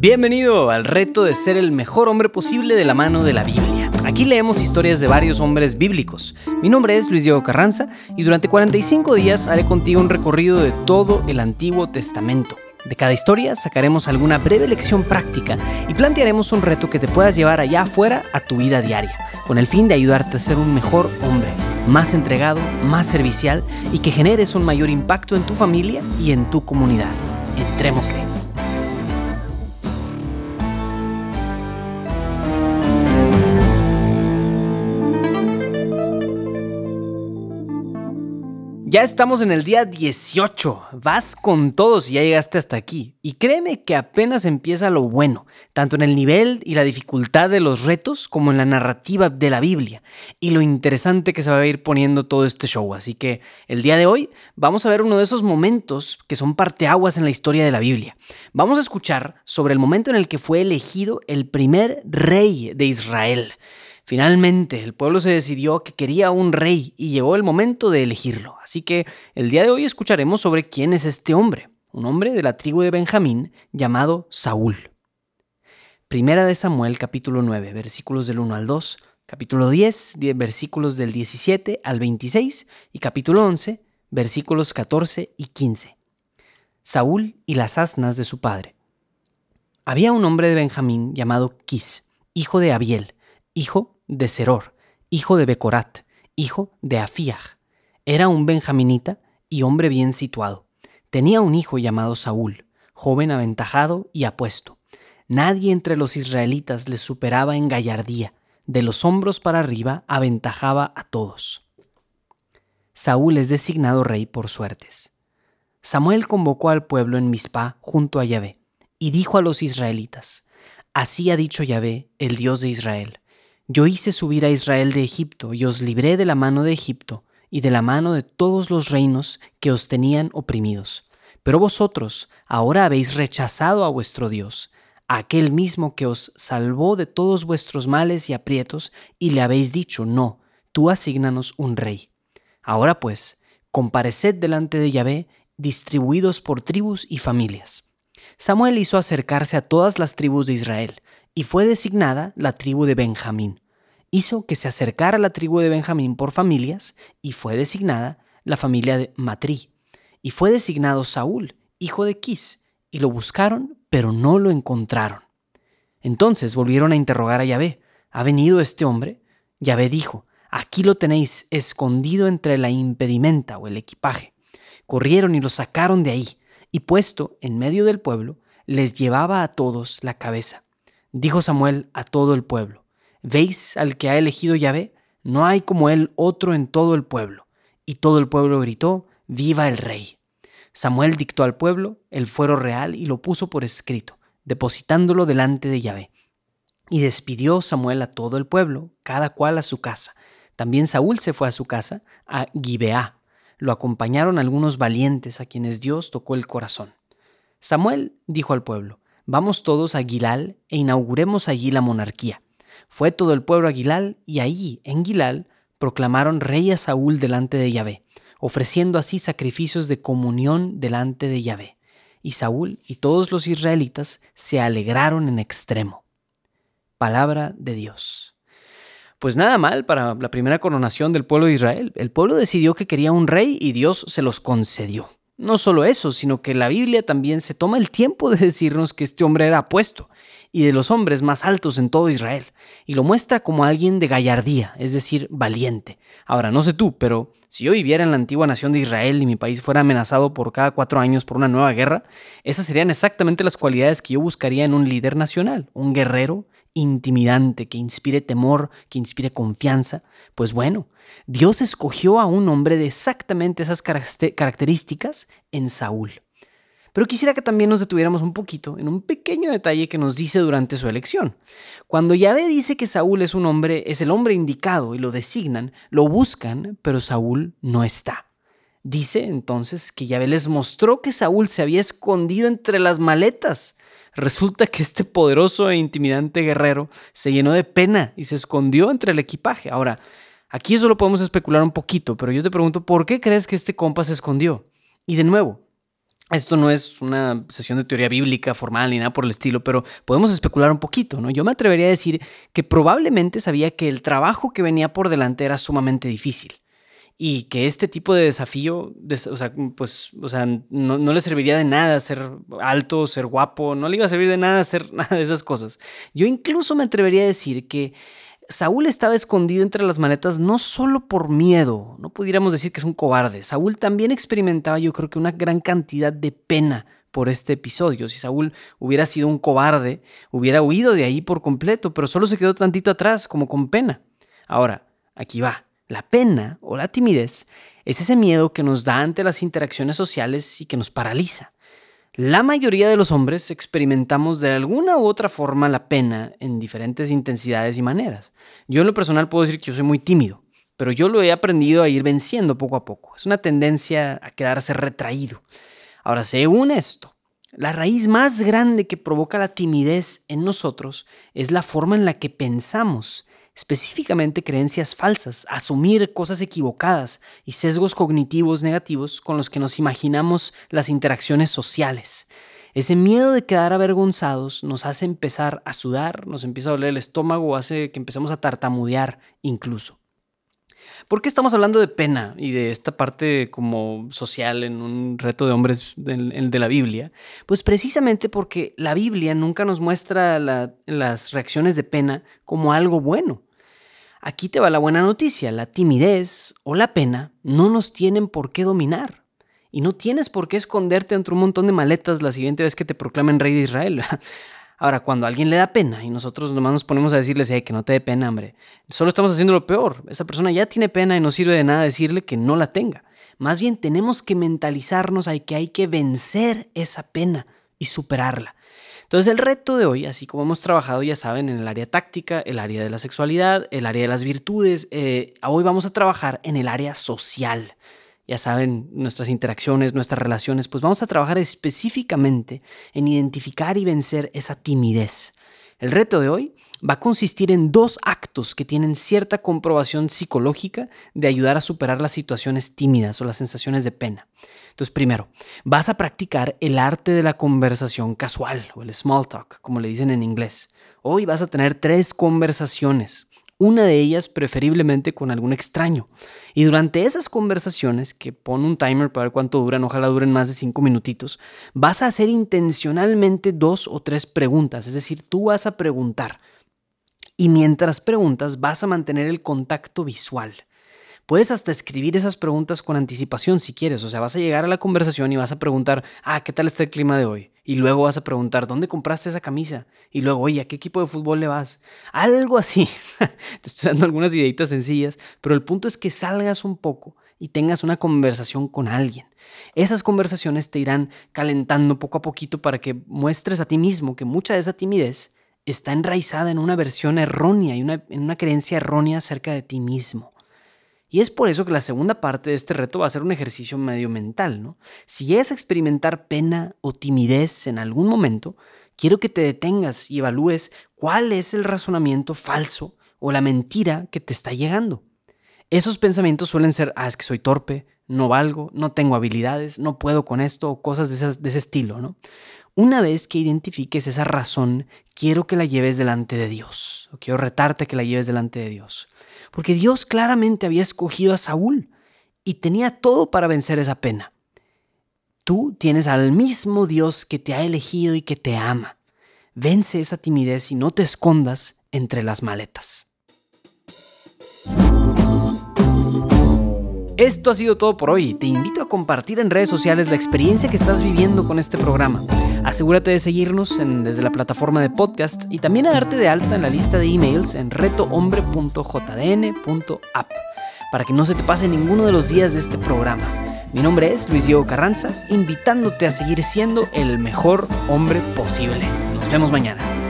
Bienvenido al reto de ser el mejor hombre posible de la mano de la Biblia. Aquí leemos historias de varios hombres bíblicos. Mi nombre es Luis Diego Carranza y durante 45 días haré contigo un recorrido de todo el Antiguo Testamento. De cada historia sacaremos alguna breve lección práctica y plantearemos un reto que te puedas llevar allá afuera a tu vida diaria, con el fin de ayudarte a ser un mejor hombre, más entregado, más servicial y que generes un mayor impacto en tu familia y en tu comunidad. Entrémosle. Ya estamos en el día 18. Vas con todos y ya llegaste hasta aquí. Y créeme que apenas empieza lo bueno, tanto en el nivel y la dificultad de los retos como en la narrativa de la Biblia y lo interesante que se va a ir poniendo todo este show. Así que el día de hoy vamos a ver uno de esos momentos que son parteaguas en la historia de la Biblia. Vamos a escuchar sobre el momento en el que fue elegido el primer rey de Israel. Finalmente, el pueblo se decidió que quería un rey y llegó el momento de elegirlo. Así que el día de hoy escucharemos sobre quién es este hombre, un hombre de la tribu de Benjamín llamado Saúl. Primera de Samuel capítulo 9, versículos del 1 al 2, capítulo 10, versículos del 17 al 26 y capítulo 11, versículos 14 y 15. Saúl y las asnas de su padre. Había un hombre de Benjamín llamado Quis, hijo de Abiel, hijo de Seror, hijo de Becorat, hijo de Afiach. Era un benjaminita y hombre bien situado. Tenía un hijo llamado Saúl, joven aventajado y apuesto. Nadie entre los israelitas le superaba en gallardía. De los hombros para arriba aventajaba a todos. Saúl es designado rey por suertes. Samuel convocó al pueblo en Mizpah junto a Yahvé y dijo a los israelitas: Así ha dicho Yahvé, el Dios de Israel yo hice subir a Israel de Egipto y os libré de la mano de Egipto y de la mano de todos los reinos que os tenían oprimidos. Pero vosotros ahora habéis rechazado a vuestro Dios, aquel mismo que os salvó de todos vuestros males y aprietos, y le habéis dicho, no, tú asignanos un rey. Ahora pues, compareced delante de Yahvé, distribuidos por tribus y familias. Samuel hizo acercarse a todas las tribus de Israel, y fue designada la tribu de Benjamín. Hizo que se acercara la tribu de Benjamín por familias y fue designada la familia de Matrí. Y fue designado Saúl, hijo de Quis, y lo buscaron, pero no lo encontraron. Entonces volvieron a interrogar a Yahvé. ¿Ha venido este hombre? Yahvé dijo, aquí lo tenéis escondido entre la impedimenta o el equipaje. Corrieron y lo sacaron de ahí, y puesto en medio del pueblo, les llevaba a todos la cabeza. Dijo Samuel a todo el pueblo, ¿veis al que ha elegido Yahvé? No hay como él otro en todo el pueblo. Y todo el pueblo gritó, ¡Viva el rey! Samuel dictó al pueblo el fuero real y lo puso por escrito, depositándolo delante de Yahvé. Y despidió Samuel a todo el pueblo, cada cual a su casa. También Saúl se fue a su casa, a Gibeá. Lo acompañaron algunos valientes a quienes Dios tocó el corazón. Samuel dijo al pueblo, Vamos todos a Gilal e inauguremos allí la monarquía. Fue todo el pueblo a Gilal y allí, en Gilal, proclamaron rey a Saúl delante de Yahvé, ofreciendo así sacrificios de comunión delante de Yahvé. Y Saúl y todos los israelitas se alegraron en extremo. Palabra de Dios. Pues nada mal para la primera coronación del pueblo de Israel. El pueblo decidió que quería un rey y Dios se los concedió. No solo eso, sino que la Biblia también se toma el tiempo de decirnos que este hombre era apuesto y de los hombres más altos en todo Israel, y lo muestra como alguien de gallardía, es decir, valiente. Ahora, no sé tú, pero si yo viviera en la antigua nación de Israel y mi país fuera amenazado por cada cuatro años por una nueva guerra, esas serían exactamente las cualidades que yo buscaría en un líder nacional, un guerrero intimidante, que inspire temor, que inspire confianza, pues bueno, Dios escogió a un hombre de exactamente esas características en Saúl. Pero quisiera que también nos detuviéramos un poquito en un pequeño detalle que nos dice durante su elección. Cuando Yahvé dice que Saúl es un hombre, es el hombre indicado y lo designan, lo buscan, pero Saúl no está. Dice entonces que Yahvé les mostró que Saúl se había escondido entre las maletas Resulta que este poderoso e intimidante guerrero se llenó de pena y se escondió entre el equipaje. Ahora, aquí eso lo podemos especular un poquito, pero yo te pregunto, ¿por qué crees que este compa se escondió? Y de nuevo, Esto no es una sesión de teoría bíblica formal ni nada por el estilo, pero podemos especular un poquito, ¿no? Yo me atrevería a decir que probablemente sabía que el trabajo que venía por delante era sumamente difícil y que este tipo de desafío, o sea, pues, o sea, no, no, le serviría de nada ser alto, ser guapo, no le iba a servir de nada hacer nada de esas cosas. Yo incluso me atrevería a decir que Saúl estaba escondido entre las maletas no solo por miedo, no pudiéramos decir que es un cobarde, Saúl también experimentaba yo creo que una gran cantidad de pena por este episodio. Si Saúl hubiera sido un cobarde, hubiera huido de ahí por completo, pero solo se quedó tantito atrás, como con pena. Ahora, aquí va. La pena o la timidez es ese miedo que nos da ante las interacciones sociales y que nos paraliza. La mayoría de los hombres experimentamos de alguna u otra forma la pena en diferentes intensidades y maneras. Yo en lo personal puedo decir que yo soy muy tímido, pero yo lo he aprendido a ir venciendo poco a poco. Es una tendencia a quedarse retraído. Ahora, según esto, la raíz más grande que provoca la timidez en nosotros es la forma en la que pensamos específicamente creencias falsas, asumir cosas equivocadas y sesgos cognitivos negativos con los que nos imaginamos las interacciones sociales. Ese miedo de quedar avergonzados nos hace empezar a sudar, nos empieza a doler el estómago, hace que empecemos a tartamudear incluso. ¿Por qué estamos hablando de pena y de esta parte como social en un reto de hombres de, la Biblia? Pues precisamente porque la Biblia nunca nos muestra las reacciones de pena como algo bueno. Aquí te va la buena noticia, la timidez o la pena no nos tienen por qué dominar. Y no tienes por qué esconderte entre un montón de maletas la siguiente vez que te proclamen rey de Israel. Ahora, cuando a alguien le da pena y nosotros nomás nos ponemos a decirle, que no te dé pena, hombre, solo estamos haciendo lo peor. Esa persona ya tiene pena y no sirve de nada decirle que no la tenga. Más bien tenemos que mentalizarnos a que hay que vencer esa pena y superarla. Entonces el reto de hoy, así como hemos trabajado, ya saben, en el área táctica, el área de la sexualidad, el área de las virtudes, eh, hoy vamos a trabajar en el área social. Ya saben, nuestras interacciones, nuestras relaciones, pues vamos a trabajar específicamente en identificar y vencer esa timidez. El reto de hoy va a consistir en dos actos que tienen cierta comprobación psicológica de ayudar a superar las situaciones tímidas o las sensaciones de pena. Entonces, primero, vas a practicar el arte de la conversación casual o el small talk, como le dicen en inglés. Hoy vas a tener tres conversaciones una de ellas preferiblemente con algún extraño. Y durante esas conversaciones, que pon un timer para ver cuánto duran, ojalá duren más de cinco minutitos, vas a hacer intencionalmente dos o tres preguntas, es decir, tú vas a preguntar. Y mientras preguntas vas a mantener el contacto visual. Puedes hasta escribir esas preguntas con anticipación si quieres. O sea, vas a llegar a la conversación y vas a preguntar, ah, ¿qué tal está el clima de hoy? Y luego vas a preguntar, ¿dónde compraste esa camisa? Y luego, oye, ¿a qué equipo de fútbol le vas? Algo así. Te estoy dando algunas ideitas sencillas, pero el punto es que salgas un poco y tengas una conversación con alguien. Esas conversaciones te irán calentando poco a poquito para que muestres a ti mismo que mucha de esa timidez está enraizada en una versión errónea y una, en una creencia errónea acerca de ti mismo. Y es por eso que la segunda parte de este reto va a ser un ejercicio medio mental, ¿no? Si es experimentar pena o timidez en algún momento, quiero que te detengas y evalúes cuál es el razonamiento falso o la mentira que te está llegando. Esos pensamientos suelen ser, ah, es que soy torpe, no valgo, no tengo habilidades, no puedo con esto, o cosas de, ese estilo, ¿no? Una vez que identifiques esa razón, quiero que la lleves delante de Dios, o quiero retarte que la lleves delante de Dios porque Dios claramente había escogido a Saúl y tenía todo para vencer esa pena. Tú tienes al mismo Dios que te ha elegido y que te ama. Vence esa timidez y no te escondas entre las maletas. Esto ha sido todo por hoy. Te invito a compartir en redes sociales la experiencia que estás viviendo con este programa. Asegúrate de seguirnos desde la plataforma de podcast y también a darte de alta en la lista de emails en retohombre.jdn.app para que no se te pase ninguno de los días de este programa. Mi nombre es Luis Diego Carranza, invitándote a seguir siendo el mejor hombre posible. Nos vemos mañana.